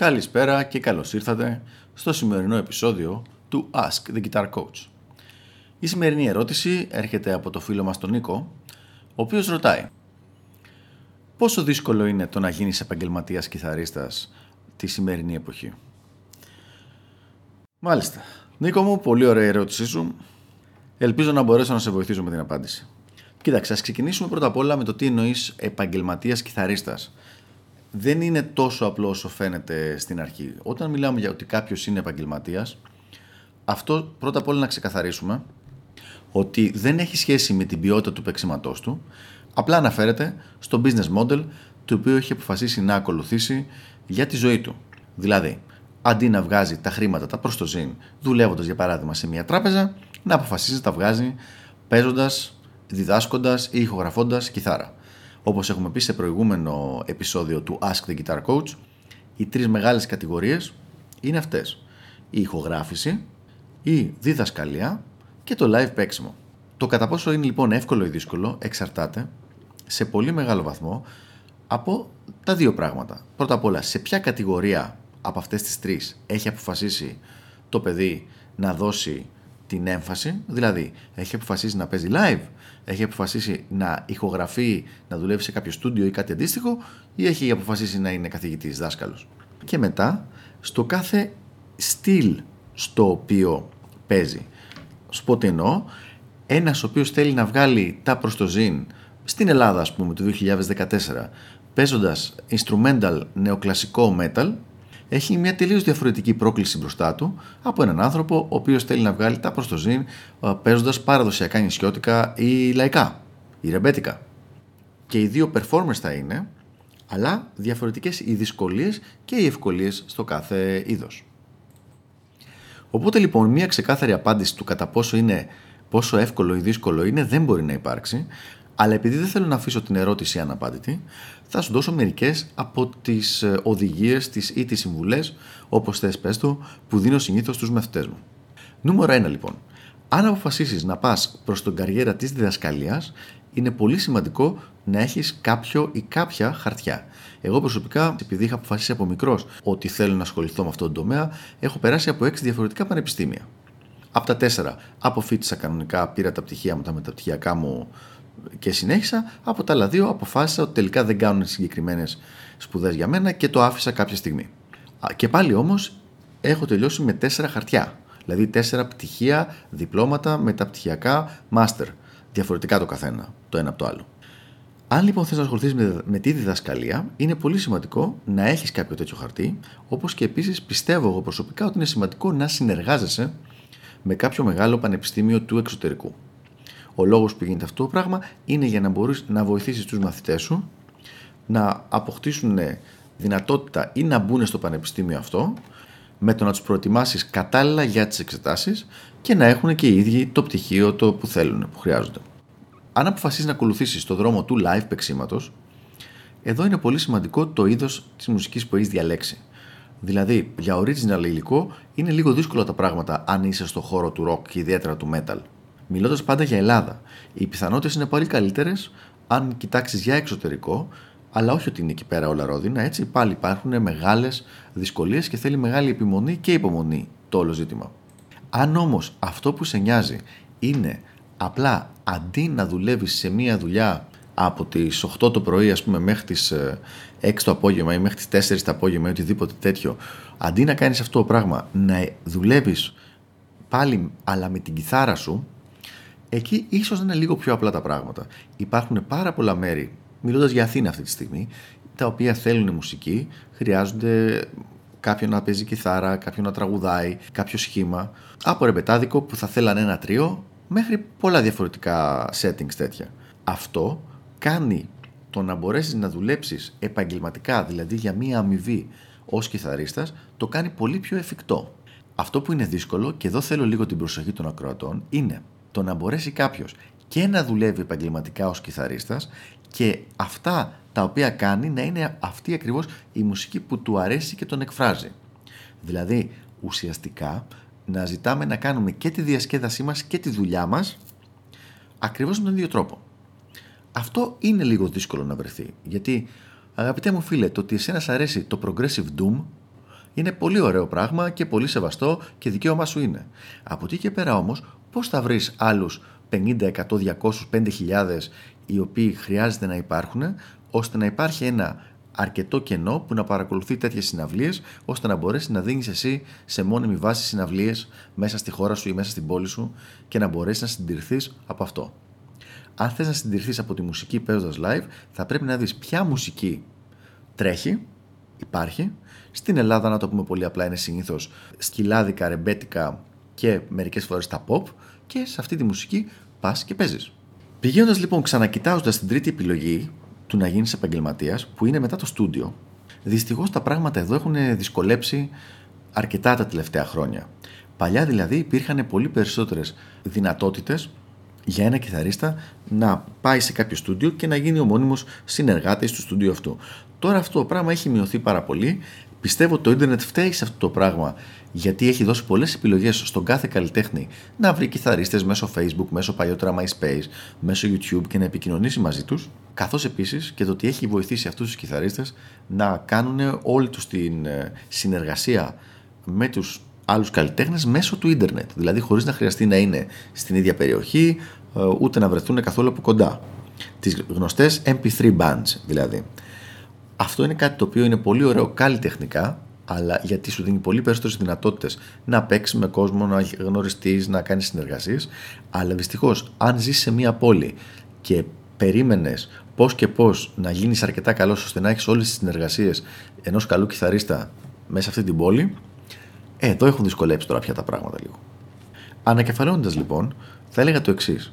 Καλησπέρα και καλώς ήρθατε στο σημερινό επεισόδιο του Ask the Guitar Coach. Η σημερινή ερώτηση έρχεται από το φίλο μας τον Νίκο, ο οποίος ρωτάει Πόσο δύσκολο είναι το να γίνεις επαγγελματίας κιθαρίστας τη σημερινή εποχή; Μάλιστα. Νίκο μου, πολύ ωραία ερώτησή σου. Ελπίζω να μπορέσω να σε βοηθήσω με την απάντηση. Κοίταξε, ας ξεκινήσουμε πρώτα απ' όλα με το τι εννοείς επαγγελματίας κιθαρίστας δεν είναι τόσο απλό όσο φαίνεται στην αρχή. Όταν μιλάμε για ότι κάποιος είναι επαγγελματίας, αυτό πρώτα απ' όλα να ξεκαθαρίσουμε ότι δεν έχει σχέση με την ποιότητα του παίξηματός του, απλά αναφέρεται στο business model το οποίο έχει αποφασίσει να ακολουθήσει για τη ζωή του. Δηλαδή, αντί να βγάζει τα χρήματα τα προς το ζήν, δουλεύοντας για παράδειγμα σε μια τράπεζα, να αποφασίζει να τα βγάζει παίζοντας, διδάσκοντας ή ηχογραφώντας κιθάρα. Όπως έχουμε πει σε προηγούμενο επεισόδιο του Ask the Guitar Coach, οι τρεις μεγάλες κατηγορίες είναι αυτές. Η ηχογράφηση, η διδασκαλία και το live παίξιμο. Το κατά πόσο είναι λοιπόν εύκολο ή δύσκολο εξαρτάται σε πολύ μεγάλο βαθμό από τα δύο πράγματα. Πρώτα απ' όλα, σε ποια κατηγορία από αυτές τις τρεις έχει αποφασίσει το παιδί να δώσει την έμφαση, δηλαδή έχει αποφασίσει να παίζει live, έχει αποφασίσει να ηχογραφεί, να δουλεύει σε κάποιο στούντιο ή κάτι αντίστοιχο ή έχει αποφασίσει να είναι καθηγητής, δάσκαλος. Και μετά στο κάθε στυλ στο οποίο παίζει. Σου πω τι εννοώ, ένας ο οποίος θέλει να βγάλει τα προστοζήν στην Ελλάδα ας πούμε το 2014 παίζοντας instrumental νεοκλασικό metal έχει μια τελείως διαφορετική πρόκληση μπροστά του από έναν άνθρωπο ο οποίος θέλει να βγάλει τα προστοζήν παίζοντας παραδοσιακά νησιώτικα ή λαϊκά ή ρεμπέτικα. Και οι δύο performers θα είναι, αλλά διαφορετικές οι δυσκολίες και οι ευκολίες στο κάθε είδος. Οπότε λοιπόν μια ξεκάθαρη απάντηση του κατά πόσο είναι πόσο εύκολο ή δύσκολο είναι δεν μπορεί να υπάρξει, αλλά επειδή δεν θέλω να αφήσω την ερώτηση αναπάντητη, θα σου δώσω μερικές από τις ε, οδηγίες ή τις συμβουλές, όπως θες πες το, που δίνω συνήθως στους μαθητές μου. Νούμερο 1 λοιπόν. Αν αποφασίσεις να πας προς την καριέρα της διδασκαλίας, είναι πολύ σημαντικό να έχεις κάποιο ή κάποια χαρτιά. Εγώ προσωπικά, επειδή είχα αποφασίσει από μικρός ότι θέλω να ασχοληθώ με αυτόν τον τομέα, έχω περάσει από 6 διαφορετικά πανεπιστήμια. Από τα τέσσερα αποφύτησα κανονικά, πήρα τα πτυχία μου, τα μεταπτυχιακά μου και συνέχισα. Από τα άλλα δύο αποφάσισα ότι τελικά δεν κάνουν συγκεκριμένες σπουδές για μένα και το άφησα κάποια στιγμή. Και πάλι όμως έχω τελειώσει με τέσσερα χαρτιά. Δηλαδή τέσσερα πτυχία, διπλώματα, μεταπτυχιακά, master. Διαφορετικά το καθένα, το ένα από το άλλο. Αν λοιπόν θες να ασχοληθείς με, με τη διδασκαλία, είναι πολύ σημαντικό να έχεις κάποιο τέτοιο χαρτί, όπως και επίσης πιστεύω εγώ προσωπικά ότι είναι σημαντικό να συνεργάζεσαι με κάποιο μεγάλο πανεπιστήμιο του εξωτερικού. Ο λόγος που γίνεται αυτό το πράγμα είναι για να μπορείς να βοηθήσεις τους μαθητές σου να αποκτήσουν δυνατότητα ή να μπουν στο πανεπιστήμιο αυτό με το να τους προετοιμάσεις κατάλληλα για τις εξετάσεις και να έχουν και οι ίδιοι το πτυχίο το που θέλουν, που χρειάζονται. Αν αποφασίσεις να ακολουθήσεις το δρόμο του live παίξήματο, εδώ είναι πολύ σημαντικό το είδος της μουσικής που έχεις διαλέξει. Δηλαδή, για original υλικό είναι λίγο δύσκολα τα πράγματα αν είσαι στο χώρο του rock και ιδιαίτερα του metal. Μιλώντας πάντα για Ελλάδα, οι πιθανότητες είναι πολύ καλύτερες αν κοιτάξεις για εξωτερικό, αλλά όχι ότι είναι εκεί πέρα όλα ρόδινα. Έτσι πάλι υπάρχουν μεγάλες δυσκολίες και θέλει μεγάλη επιμονή και υπομονή το όλο ζήτημα. Αν όμως αυτό που σε νοιάζει είναι απλά αντί να δουλεύεις σε μία δουλειά από τις 8 το πρωί, ας πούμε, μέχρι τις 6 το απόγευμα ή μέχρι τις 4 το απόγευμα ή οτιδήποτε τέτοιο, αντί να κάνεις αυτό το πράγμα, να δουλεύεις πάλι αλλά με την κιθάρα σου, εκεί ίσως να είναι λίγο πιο απλά τα πράγματα. Υπάρχουν πάρα πολλά μέρη, μιλώντας για Αθήνα αυτή τη στιγμή, τα οποία θέλουν μουσική, χρειάζονται κάποιον να παίζει κιθάρα, κάποιον να τραγουδάει, κάποιο σχήμα. Από ρεμπετάδικο που θα θέλανε ένα τρίο, μέχρι πολλά διαφορετικά settings τέτοια. Αυτό κάνει το να μπορέσεις να δουλέψεις επαγγελματικά, δηλαδή για μία αμοιβή ως κιθαρίστας, το κάνει πολύ πιο εφικτό. Αυτό που είναι δύσκολο, και εδώ θέλω λίγο την προσοχή των ακροατών, είναι το να μπορέσει κάποιος και να δουλεύει επαγγελματικά ως κιθαρίστας και αυτά τα οποία κάνει να είναι αυτή ακριβώς η μουσική που του αρέσει και τον εκφράζει. Δηλαδή, ουσιαστικά, να ζητάμε να κάνουμε και τη διασκέδασή μας και τη δουλειά μας ακριβώς με τον ίδιο τρόπο. Αυτό είναι λίγο δύσκολο να βρεθεί, γιατί αγαπητέ μου φίλε, το ότι εσένα αρέσει το progressive doom Είναι πολύ ωραίο πράγμα και πολύ σεβαστό και δικαίωμά σου είναι. Από εκεί και πέρα όμως, πώς θα βρεις άλλους 50, 100, 200, 5.000 οι οποίοι χρειάζεται να υπάρχουν, ώστε να υπάρχει ένα αρκετό κενό που να παρακολουθεί τέτοιες συναυλίες, ώστε να μπορέσεις να δίνεις εσύ σε μόνιμη βάση συναυλίες μέσα στη χώρα σου ή μέσα στην πόλη σου και να μπορέσεις να συντηρηθείς από αυτό. Αν θες να συντηρηθείς από τη μουσική παίζοντας live, θα πρέπει να δεις ποια μουσική τρέχει, υπάρχει. Στην Ελλάδα, να το πούμε πολύ απλά, είναι συνήθως σκυλάδικα, ρεμπέτικα και μερικές φορές τα pop. Και σε αυτή τη μουσική πας και παίζεις. Πηγαίνοντας λοιπόν, ξανακοιτάζοντας την τρίτη επιλογή του να γίνεις επαγγελματίας, που είναι μετά το στούντιο, δυστυχώς τα πράγματα εδώ έχουν δυσκολέψει αρκετά τα τελευταία χρόνια. Παλιά δηλαδή υπήρχαν πολύ περισσότερες δυνατότητες για ένα κιθαρίστα να πάει σε κάποιο στούντιο και να γίνει ο μόνιμος συνεργάτης του στούντιο αυτού. Τώρα αυτό το πράγμα έχει μειωθεί πάρα πολύ. Πιστεύω ότι το ίντερνετ φταίει σε αυτό το πράγμα γιατί έχει δώσει πολλές επιλογές στον κάθε καλλιτέχνη να βρει κιθαρίστες μέσω Facebook, μέσω παλιότερα MySpace, μέσω YouTube και να επικοινωνήσει μαζί τους. Καθώς επίσης και το ότι έχει βοηθήσει αυτούς τους κιθαρίστες να κάνουν όλη τους την ε, συνεργασία με τους άλλους καλλιτέχνες μέσω του ίντερνετ. Δηλαδή χωρίς να χρειαστεί να είναι στην ίδια περιοχή, ε, ούτε να βρεθούν καθόλου από κοντά. Τις γνωστές MP3 bands δηλαδή. Αυτό είναι κάτι το οποίο είναι πολύ ωραίο καλλιτεχνικά, αλλά γιατί σου δίνει πολύ περισσότερες δυνατότητες να παίξεις με κόσμο, να γνωριστείς, να κάνεις συνεργασίες. Αλλά δυστυχώς, αν ζεις σε μία πόλη και περίμενες πώς και πώς να γίνεις αρκετά καλός ώστε να έχεις όλες τις συνεργασίες ενός καλού κιθαρίστα μέσα σε αυτή την πόλη, ε, εδώ έχουν δυσκολέψει τώρα πια τα πράγματα λίγο. Ανακεφαλώνοντα λοιπόν, θα έλεγα το εξής.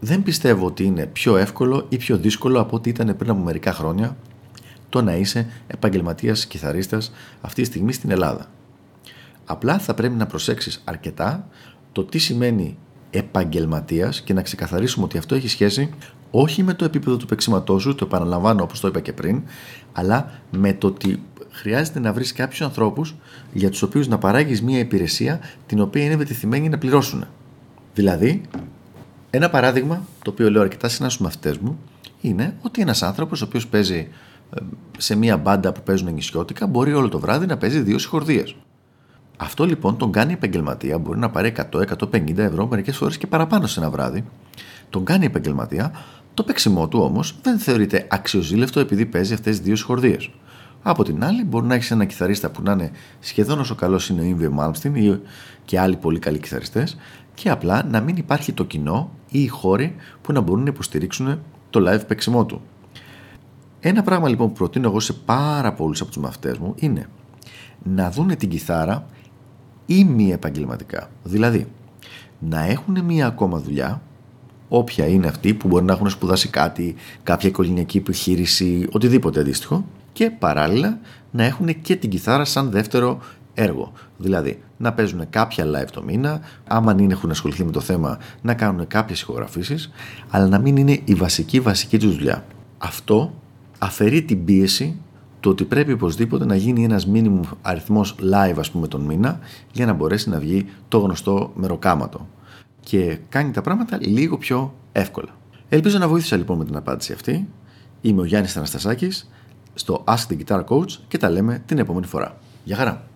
Δεν πιστεύω ότι είναι πιο εύκολο ή πιο δύσκολο από ό,τι ήταν πριν από μερικά χρόνια το να είσαι επαγγελματίας κιθαρίστας αυτή τη στιγμή στην Ελλάδα. Απλά θα πρέπει να προσέξεις αρκετά το τι σημαίνει επαγγελματίας και να ξεκαθαρίσουμε ότι αυτό έχει σχέση όχι με το επίπεδο του παίξηματός σου, το επαναλαμβάνω όπως το είπα και πριν, αλλά με το ότι χρειάζεται να βρεις κάποιους ανθρώπους για τους οποίους να παράγεις μια υπηρεσία την οποία είναι βετηθημένοι να πληρώσουν. Δηλαδή, ένα παράδειγμα το οποίο λέω αρκετά συχνά στου μαθητέ μου είναι ότι ένας άνθρωπος ο οποίος παίζει ε, σε μια μπάντα που παίζουν νησιώτικα μπορεί όλο το βράδυ να παίζει δύο συγχορδίες. Αυτό λοιπόν τον κάνει επαγγελματία, μπορεί να πάρει 100-150 ευρώ, μερικές φορές και παραπάνω σε ένα βράδυ. Τον κάνει επαγγελματία, το παίξιμό του όμως δεν θεωρείται αξιοζήλευτο επειδή παίζει αυτές τι δύο συγχορδίες. Από την άλλη, μπορεί να έχεις ένα κιθαρίστα που να είναι σχεδόν όσο καλός είναι ο Ινβιο Μάλμστιν ή και άλλοι πολύ καλοί κιθαριστές και απλά να μην υπάρχει το κοινό ή οι χώροι που να μπορούν να υποστηρίξουν το live παίξιμό του. Ένα πράγμα λοιπόν που προτείνω εγώ σε πάρα πολλούς από τους μαθητές μου είναι να δούνε την κιθάρα ή μη επαγγελματικά. Δηλαδή, να έχουν μία ακόμα δουλειά, όποια είναι αυτή που μπορεί να έχουν σπουδάσει κάτι, κάποια οικογενειακή επιχείρηση, οτιδήποτε αντίστοιχο, και παράλληλα να έχουν και την κιθάρα σαν δεύτερο έργο. Δηλαδή να παίζουν κάποια live το μήνα, άμα δεν έχουν ασχοληθεί με το θέμα να κάνουν κάποιες ηχογραφήσεις, αλλά να μην είναι η βασική βασική τους δουλειά. Αυτό αφαιρεί την πίεση το ότι πρέπει οπωσδήποτε να γίνει ένας μήνυμο αριθμός live ας πούμε τον μήνα για να μπορέσει να βγει το γνωστό μεροκάματο και κάνει τα πράγματα λίγο πιο εύκολα. Ελπίζω να βοήθησα λοιπόν με την απάντηση αυτή. Είμαι ο Γιάννης Θαναστασάκης στο Ask the Guitar Coach και τα λέμε την επόμενη φορά. Γεια χαρά!